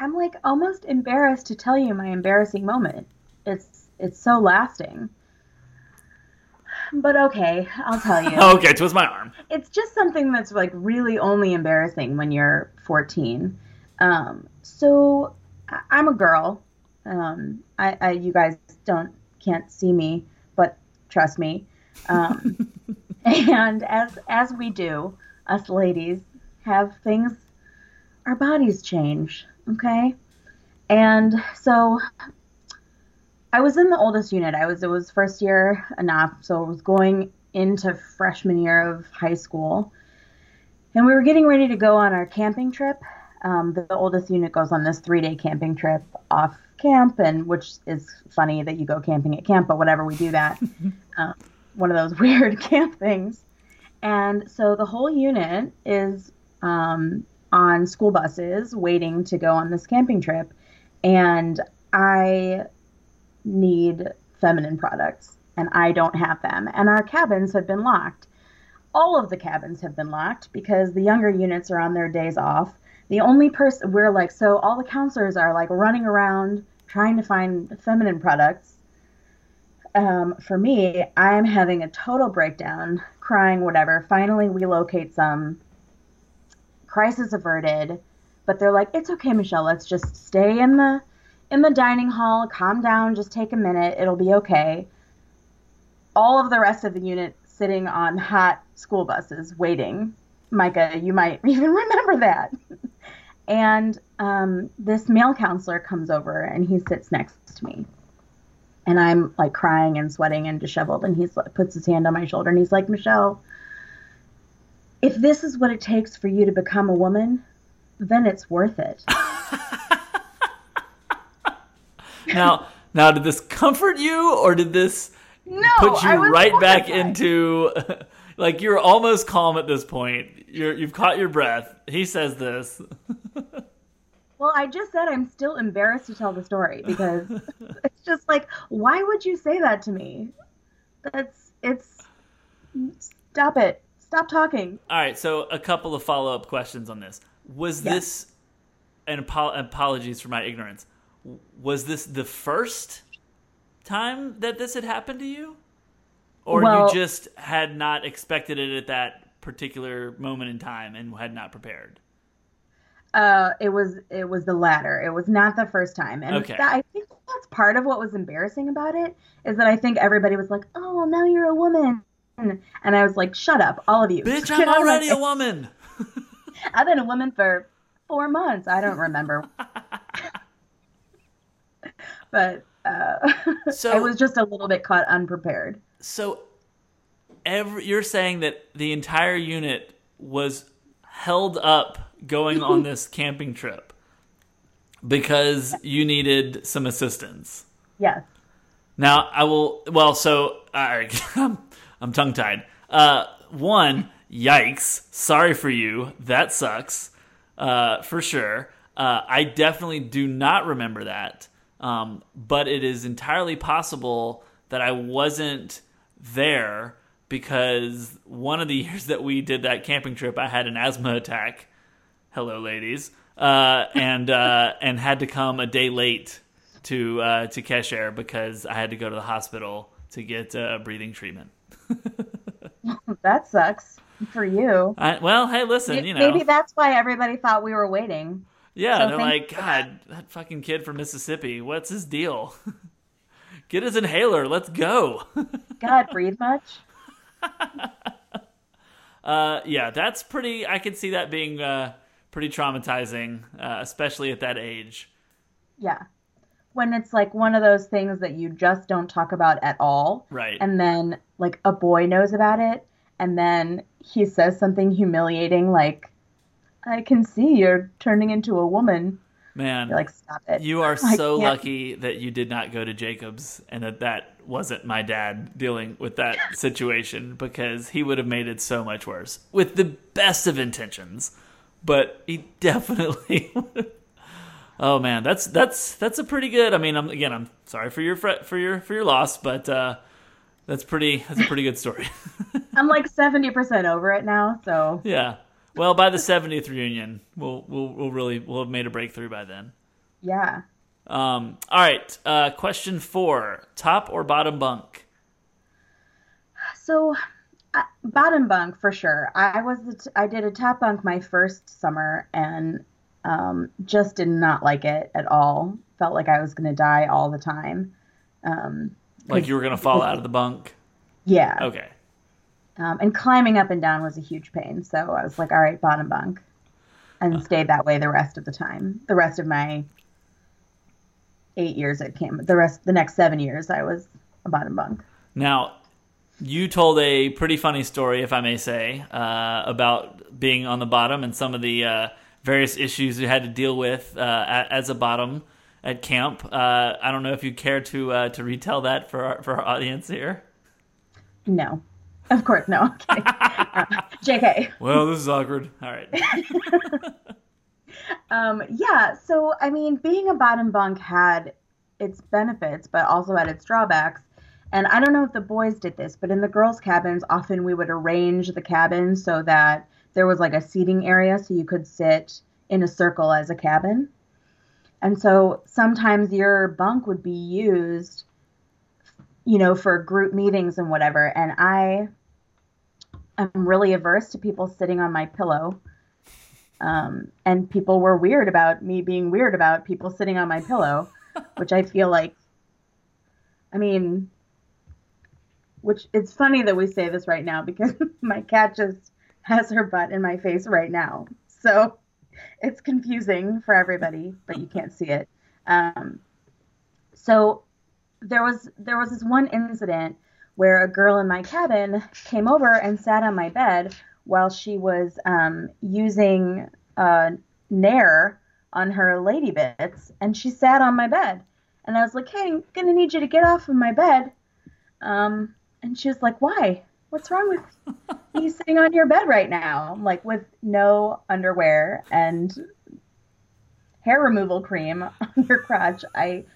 I'm like almost embarrassed to tell you my embarrassing moment. It's it's so lasting. But okay, I'll tell you. okay, twist my arm. it's just something that's like really only embarrassing when you're 14. Um, so I'm a girl. Um, I, I you guys don't can't see me, but trust me. Um, and as as we do, us ladies have things. Our bodies change, okay? And so I was in the oldest unit. I was it was first year enough, so I was going into freshman year of high school, and we were getting ready to go on our camping trip. Um, the, the oldest unit goes on this three day camping trip off camp, and which is funny that you go camping at camp, but whatever, we do that. um, one of those weird camp things. And so the whole unit is um, on school buses waiting to go on this camping trip. And I need feminine products, and I don't have them. And our cabins have been locked. All of the cabins have been locked because the younger units are on their days off. The only person we're like, so all the counselors are like running around trying to find feminine products. Um, for me, I'm having a total breakdown, crying, whatever. Finally, we locate some. Crisis averted, but they're like, it's okay, Michelle. Let's just stay in the in the dining hall. Calm down. Just take a minute. It'll be okay. All of the rest of the unit sitting on hot school buses waiting. Micah, you might even remember that. And um, this male counselor comes over and he sits next to me. And I'm like crying and sweating and disheveled. And he puts his hand on my shoulder and he's like, Michelle, if this is what it takes for you to become a woman, then it's worth it. Now, now, did this comfort you, or did this No, put you right back into like you're almost calm at this point. You're you've caught your breath. He says this. Well, I just said I'm still embarrassed to tell the story because it's just like, why would you say that to me? That's it's. Stop it. Stop talking. All right, so a couple of follow up questions on this. Was Yes. this, and apo- apologies for my ignorance, was this the first time that this had happened to you? Or Well- you just had not expected it at that particular moment in time and had not prepared? Uh, it was it was the latter. It was not the first time, and Okay. that, I think that's part of what was embarrassing about it is that I think everybody was like, "Oh, well, now you're a woman," and I was like, "Shut up, all of you." Bitch, I'm already a woman. I've been a woman for four months. I don't remember, but uh, So- I was just a little bit caught unprepared. So, every, you're saying that the entire unit was held up going on this camping trip because you needed some assistance. Yes. Now, I will. Well, so right, I'm, I'm tongue tied. Uh, one, yikes! Sorry for you. That sucks. Uh, for sure. Uh, I definitely do not remember that. Um, but it is entirely possible that I wasn't there because one of the years that we did that camping trip, I had an asthma attack. Hello, ladies, uh, and uh, and had to come a day late to uh, to Kesher because I had to go to the hospital to get uh, breathing treatment. That sucks for you. I, well, hey, listen, you know, Maybe that's why everybody thought we were waiting. yeah, so they're like, for that. God, that fucking kid from Mississippi, what's his deal? Get his inhaler, let's go. God, breathe much? Uh, yeah, that's pretty. I can see that being uh, pretty traumatizing, uh, especially at that age. Yeah. When it's like one of those things that you just don't talk about at all. Right. And then like a boy knows about it and then he says something humiliating like I can see you're turning into a woman. Man, You're like stop it. you are so lucky that you did not go to Jacobs and that that wasn't my dad dealing with that situation because he would have made it so much worse with the best of intentions. But he definitely. oh man, that's that's that's a pretty good. I mean, I'm again, I'm sorry for your for your for your loss, but uh, that's pretty that's a pretty good story. I'm like 70% over it now, so yeah. Well, by the 70th reunion, we'll we'll we'll really we'll have made a breakthrough by then. yeah. Um, all right. Uh, question four: top or bottom bunk? So, uh, bottom bunk for sure. I was the t- I did a top bunk my first summer and um, just did not like it at all. Felt like I was going to die all the time. Um, Like you were gonna fall out of the bunk? yeah. Okay. Um, and climbing up and down was a huge pain. So I was like, all right, bottom bunk, and stayed that way the rest of the time. The rest of my eight years at camp, the rest, the next seven years, I was a bottom bunk. Now, you told a pretty funny story, if I may say, uh, about being on the bottom and some of the uh, various issues you had to deal with uh, a- as a bottom at camp. Uh, I don't know if you care to uh, to retell that for our, for our audience here. No, of course, no. I'm. Uh, Jk. Well, this is awkward. All right. Um, yeah, so I mean, being a bottom bunk had its benefits, but also had its drawbacks. And I don't know if the boys did this, but in the girls' cabins, often we would arrange the cabin so that there was like a seating area so you could sit in a circle as a cabin. And so sometimes your bunk would be used, you know, for group meetings and whatever. And I am really averse to people sitting on my pillow. Um, and people were weird about me being weird about people sitting on my pillow, which I feel like, I mean, which it's funny that we say this right now because my cat just has her butt in my face right now. So it's confusing for everybody, but you can't see it. Um, so there was there was this one incident where a girl in my cabin came over and sat on my bed while she was um, using uh, Nair on her lady bits, and she sat on my bed. And I was like, "Hey, I'm gonna need you to get off of my bed." Um, and she was like, "Why? What's wrong with you sitting on your bed right now?" I'm like, with no underwear and hair removal cream on your crotch. I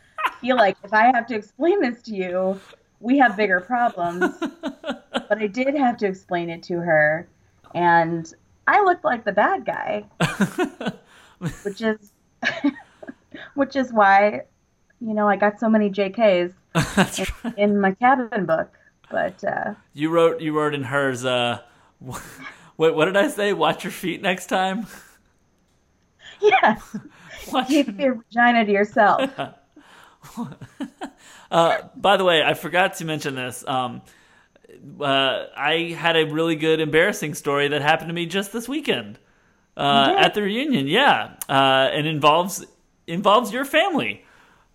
feel like if I have to explain this to you, we have bigger problems. but I did have to explain it to her, and I looked like the bad guy, which is which is why you know I got so many JKs in, in my cabin book. But uh, You wrote you wrote in hers. Uh, what what did I say? Watch your feet next time. yes, Watch keep your vagina to yourself. Uh, by the way, I forgot to mention this. Um, uh, I had a really good embarrassing story that happened to me just this weekend uh, at the reunion. Yeah, uh, and involves involves your family.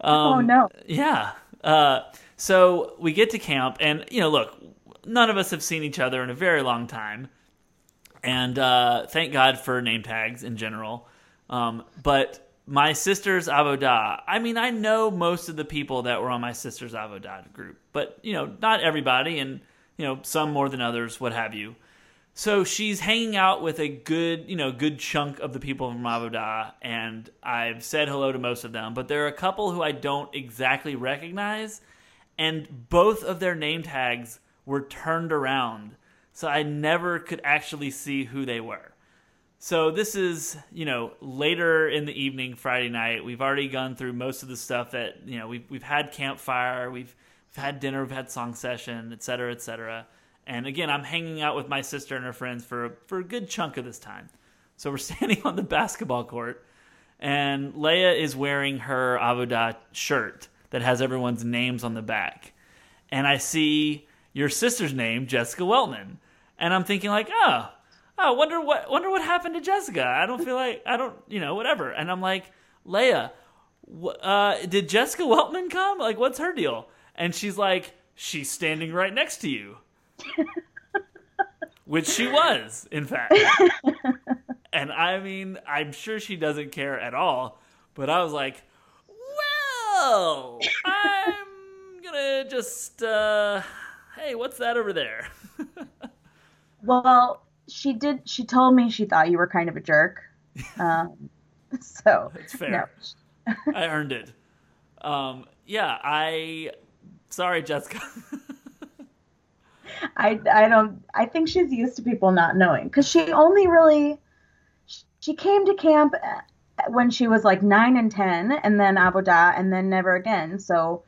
Um, Oh, no. Yeah. Uh, so we get to camp, and you know, look, none of us have seen each other in a very long time, and uh, thank God for name tags in general. Um, but my sister's avodah, I mean, I know most of the people that were on my sister's avodah group, but you know, not everybody, and you know, some more than others, what have you. So she's hanging out with a good, you know, good chunk of the people from Avodah, and I've said hello to most of them, but there are a couple who I don't exactly recognize, and both of their name tags were turned around, so I never could actually see who they were. So this is, you know, later in the evening, Friday night. We've already gone through most of the stuff that, you know, we've we've had campfire, we've we've had dinner, we've had song session, et cetera, et cetera. And again, I'm hanging out with my sister and her friends for for a good chunk of this time. So we're standing on the basketball court, and Leia is wearing her Avodah shirt that has everyone's names on the back. And I see your sister's name, Jessica Weltman. And I'm thinking like, oh, oh, wonder what wonder what happened to Jessica. I don't feel like I don't, you know, whatever. And I'm like, Leia, wh- uh, did Jessica Weltman come? Like, what's her deal? And she's like, she's standing right next to you. Which she was, in fact. and I mean, I'm sure she doesn't care at all. But I was like, well, I'm gonna just, uh, hey, what's that over there? Well, she did. She told me she thought you were kind of a jerk. Um, so It's fair. I earned it. Um, yeah, I. Sorry, Jessica. I I don't. I think she's used to people not knowing because she only really she came to camp uh, when she was like nine and ten, and then Avodah, and then never again. So.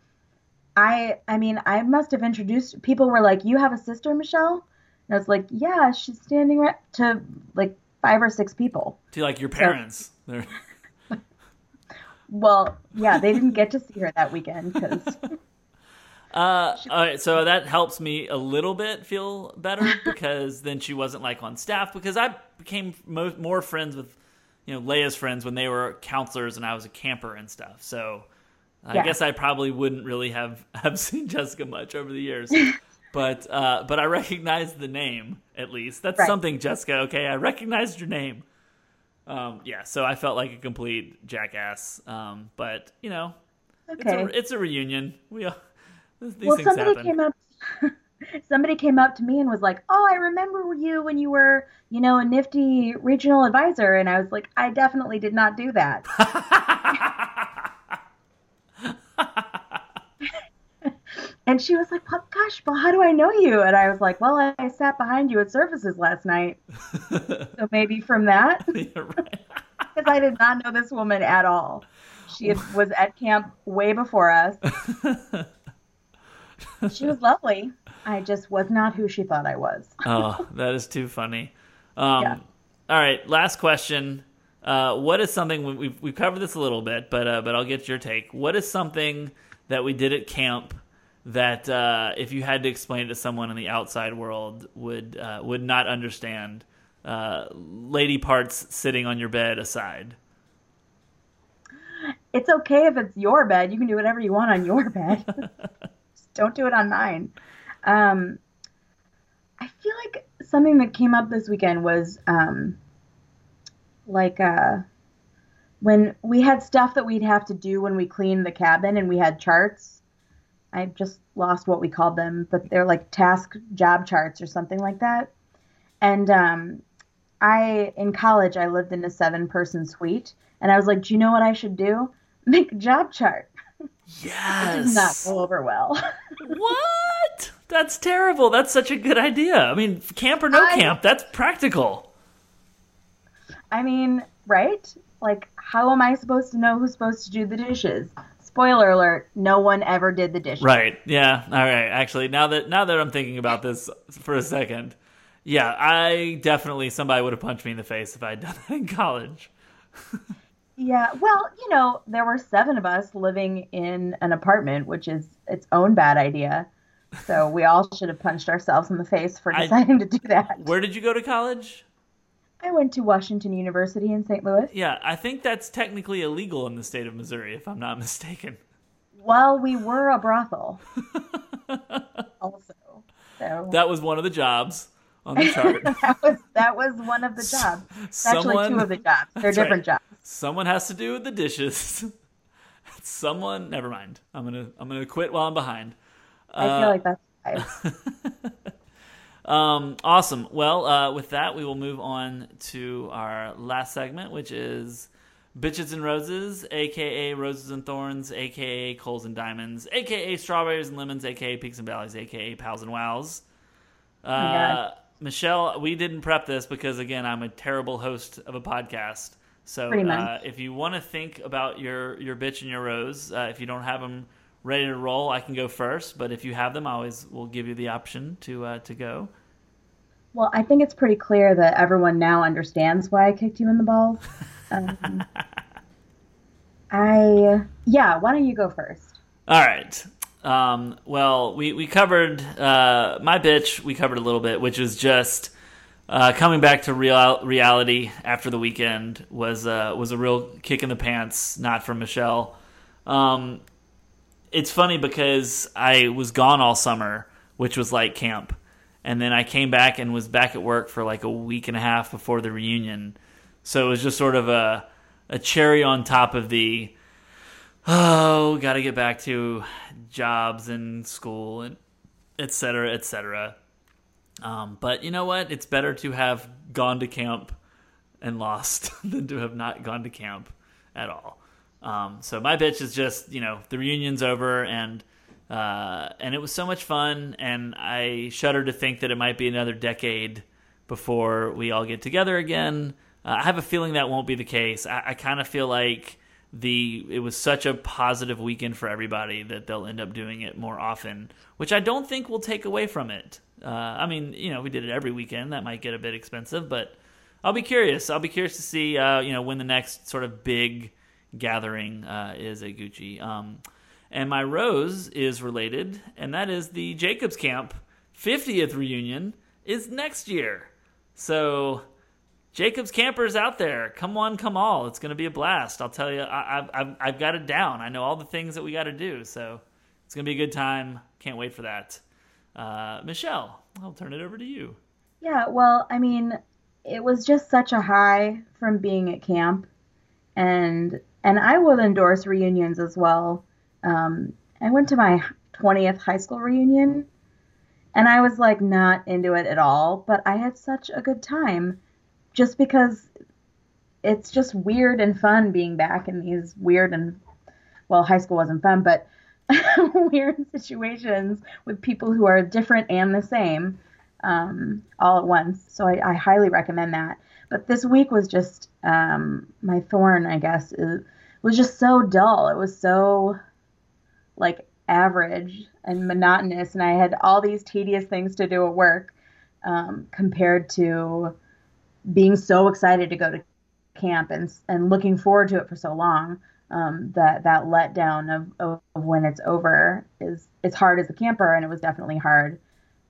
I I mean I must have introduced people were like you have a sister Michelle and I was like yeah she's standing right to like five or six people to like your parents. They're- well yeah they didn't get to see her that weekend because Uh, all right, so that helps me a little bit feel better because then she wasn't like on staff because I became mo- more friends with you know Leia's friends when they were counselors and I was a camper and stuff. So I Yeah. guess I probably wouldn't really have have seen Jessica much over the years. But uh, but I recognized the name at least. That's Right. something, Jessica. Okay, I recognized your name. Um, yeah, so I felt like a complete jackass. Um, but you know, it's, okay a, it's a reunion. We all, these well things somebody happen. came up somebody came up to me and was like oh i remember you when you were you know a NFTY regional advisor and i was like i definitely did not do that and she was like well gosh well how do i know you and i was like well i, I sat behind you at services last night so maybe from that Yeah, because i did not know this woman at all she had, was at camp way before us she was lovely i just was not who she thought i was oh, that is too funny. Um, Yeah. All right, last question. Uh, what is something we- we've we've covered this a little bit, but uh, but I'll get your take. What is something that we did at camp that uh, if you had to explain it to someone in the outside world would uh, would not understand? Uh, lady parts sitting on your bed aside. it's okay if it's your bed. You can do whatever you want on your bed. Just don't do it on mine. Um, I feel like something that came up this weekend was um, like uh, when we had stuff that we'd have to do when we cleaned the cabin and we had charts. I just lost what we called them, but they're like task job charts or something like that. And um, I, in college, I lived in a seven person suite, and I was like, do you know what I should do? Make a job chart. Yes. It did not go over well. What? That's terrible. That's such a good idea. I mean, camp or no I- camp, that's practical. I mean, right? Like, how am I supposed to know who's supposed to do the dishes? Spoiler alert: no one ever did the dishes. Right. Yeah. All right. Actually, now that now that I'm thinking about this for a second, yeah, I definitely somebody would have punched me in the face if I'd done that in college. Yeah, well, you know, there were seven of us living in an apartment, which is its own bad idea. So we all should have punched ourselves in the face for I- deciding to do that. Where did you go to college? I went to Washington University in St. Louis. Yeah, I think that's technically illegal in the state of Missouri, if I'm not mistaken. Well, we were a brothel. also. So That was one of the jobs on the chart. that was that was one of the jobs. It's actually Someone- two of the jobs. They're That's right. different jobs. Someone has to do the dishes. Someone, never mind. I'm gonna I'm gonna quit while I'm behind. I Uh, feel like that's. Um, awesome. Well, uh, with that, we will move on to our last segment, which is Bitches and Roses, aka Roses and Thorns, aka Coals and Diamonds, aka Strawberries and Lemons, aka Peaks and Valleys, aka Pals and Wows. Uh, God. Michelle, we didn't prep this because, again, I'm a terrible host of a podcast. So uh, if you want to think about your, your bitch and your rose, uh, if you don't have them ready to roll, I can go first. But if you have them, I always will give you the option to uh, to go. Well, I think it's pretty clear that everyone now understands why I kicked you in the balls. Um, I yeah. Why don't you go first? All right. Um, well, we, we covered uh, my bitch. We covered a little bit, which is just uh, coming back to real reality after the weekend was uh, was a real kick in the pants. Not from Michelle. Um, it's funny because I was gone all summer, which was like camp, and then I came back and was back at work for like a week and a half before the reunion. So it was just sort of a a cherry on top of the oh, got to get back to jobs and school and et cetera, et cetera. Um, but you know what? It's better to have gone to camp and lost than to have not gone to camp at all. Um, so my bitch is just you know the reunion's over and uh, and it was so much fun and I shudder to think that it might be another decade before we all get together again. Uh, I have a feeling that won't be the case. I, I kind of feel like the it was such a positive weekend for everybody that they'll end up doing it more often, which I don't think will take away from it. Uh, I mean, you know, we did it every weekend. That might get a bit expensive, but I'll be curious. I'll be curious to see, uh, you know, when the next sort of big gathering uh, is at GUCI. Um, and my rose is related, and that is the Jacobs Camp 50th reunion is next year. So Jacobs campers out there, come on, come all. It's going to be a blast. I'll tell you, I, I've, I've, I've got it down. I know all the things that we got to do. So it's going to be a good time. Can't wait for that. Uh, Michelle, I'll turn it over to you. Yeah, well, I mean, it was just such a high from being at camp, and and I will endorse reunions as well. Um, I went to my 20th high school reunion, and I was like not into it at all, but I had such a good time, just because it's just weird and fun being back in these weird and well, high school wasn't fun, but weird situations with people who are different and the same um, all at once. So I, I highly recommend that. But this week was just um, my thorn, I guess, is, was just so dull. It was so like average and monotonous, and I had all these tedious things to do at work um, compared to being so excited to go to camp and and looking forward to it for so long. Um, that that letdown of, of, when it's over is it's hard as a camper, and it was definitely hard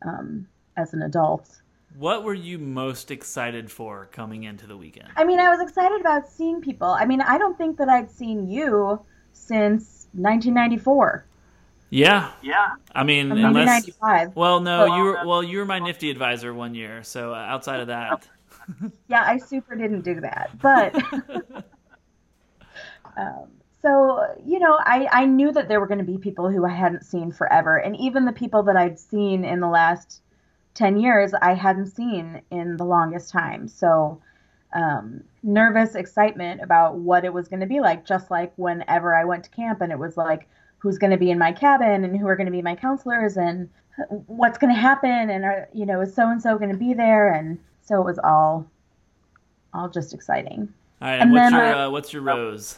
um, as an adult. What were you most excited for coming into the weekend? I mean, I was excited about seeing people. I mean, I don't think that I'd seen you since 1994 Yeah, yeah. I mean, or maybe unless 95. well, no, Well, you were well, you were my NFTY advisor one year. So uh, outside of that, Yeah, I super didn't do that, but um, so you know, I I knew that there were going to be people who I hadn't seen forever, and even the people that I'd seen in the last ten years, I hadn't seen in the longest time. So um, nervous excitement about what it was going to be like, just like whenever I went to camp and it was like, who's going to be in my cabin and who are going to be my counselors and what's going to happen and are, you know, is so and so going to be there? And so it was all, all just exciting. All right, And what's your I- uh, what's your rose?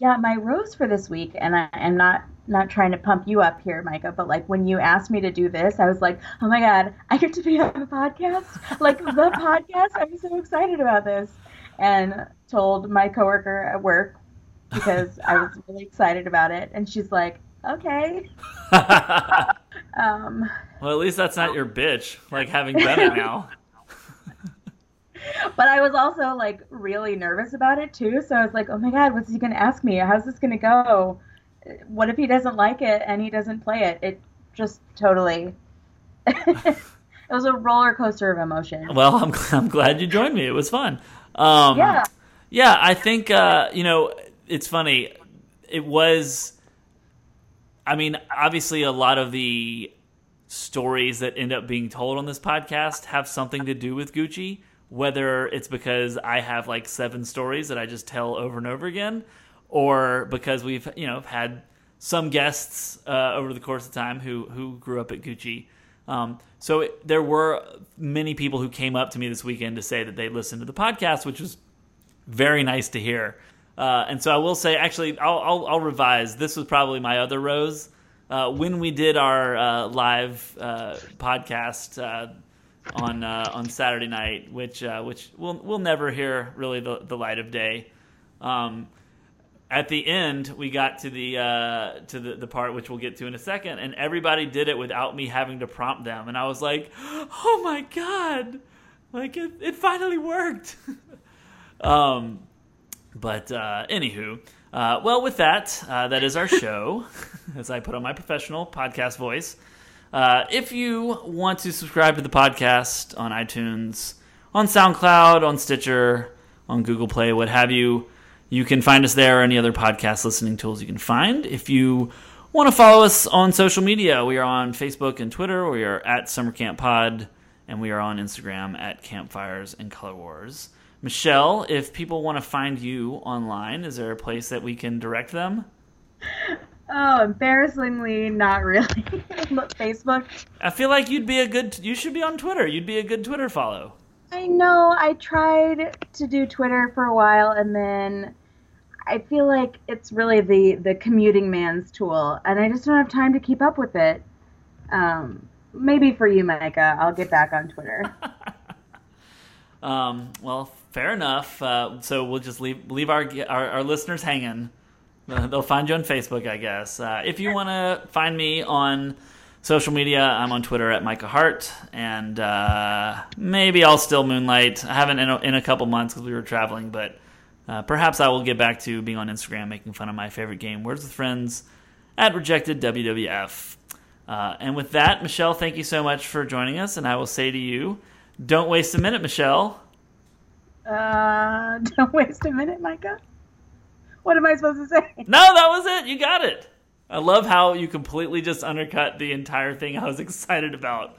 Yeah, my rose for this week, and I, I'm not not trying to pump you up here, Micah, but like when you asked me to do this, I was like, oh my god, I get to be on a podcast, like the podcast. I'm so excited about this, and told my coworker at work because I was really excited about it, and she's like, okay. Um, well, at least that's not your bitch. Like having done it now. but I was also like really nervous about it too. So I was like, oh my god, what's he gonna ask me? How's this gonna go? What if he doesn't like it and he doesn't play it? It just totally. it was a roller coaster of emotion. Well, I'm I'm glad you joined me. It was fun. Um, Yeah. Yeah, I think uh, you know it's funny. It was. I mean, obviously, a lot of the stories that end up being told on this podcast have something to do with GUCI. Whether it's because I have like seven stories that I just tell over and over again, or because we've you know had some guests uh, over the course of time who who grew up at GUCI. Um, so it, there were many people who came up to me this weekend to say that they listened to the podcast, which was very nice to hear. Uh, and so I will say, actually, I'll, I'll, I'll revise. This was probably my other rose. Uh, when we did our uh, live uh, podcast uh, on on Saturday night, which which we'll we'll never hear really the, the light of day. Um, at the end, we got to the uh, to the, the part which we'll get to in a second, and everybody did it without me having to prompt them, and I was like, "Oh my god!" Like it, it finally worked. um, but uh, anywho, uh, well, with that, uh, that is our show. as I put on my professional podcast voice. Uh, if you want to subscribe to the podcast on iTunes, on SoundCloud, on Stitcher, on Google Play, what have you, you can find us there or any other podcast listening tools you can find. If you want to follow us on social media, we are on Facebook and Twitter. We are at Summer Camp Pod, and we are on Instagram at Campfires and Color Wars. Michelle, if people want to find you online, is there a place that we can direct them? Oh, embarrassingly, not really. Facebook. I feel like you'd be a good. You should be on Twitter. You'd be a good Twitter follow. I know. I tried to do Twitter for a while, and then I feel like it's really the the commuting man's tool, and I just don't have time to keep up with it. Um, maybe for you, Micah, I'll get back on Twitter. Um, well, fair enough. Uh, so we'll just leave leave our our, our listeners hanging. They'll find you on Facebook, I guess. Uh, if you want to find me on social media, I'm on Twitter at Micah Hart, and uh, maybe I'll still moonlight. I haven't in a, in a couple months because we were traveling, but uh, perhaps I will get back to being on Instagram, making fun of my favorite game, Words with Friends, at Rejected WWF. Uh, and with that, Michelle, thank you so much for joining us, and I will say to you, don't waste a minute, Michelle. Uh, don't waste a minute, Micah. What am I supposed to say? No, that was it. You got it. I love how you completely just undercut the entire thing I was excited about.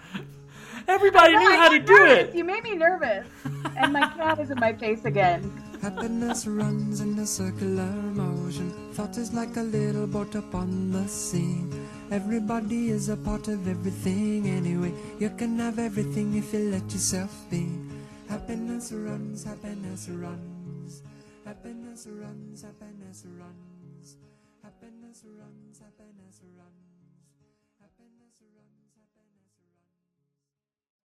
Everybody knew I how to got do nervous. it. You made me nervous, and my cat is in my face again. Happiness runs in a circular motion. Thought is like a little boat upon the sea. Everybody is a part of everything anyway. You can have everything if you let yourself be. Happiness runs, happiness runs. Happiness runs, happiness runs. Happiness runs.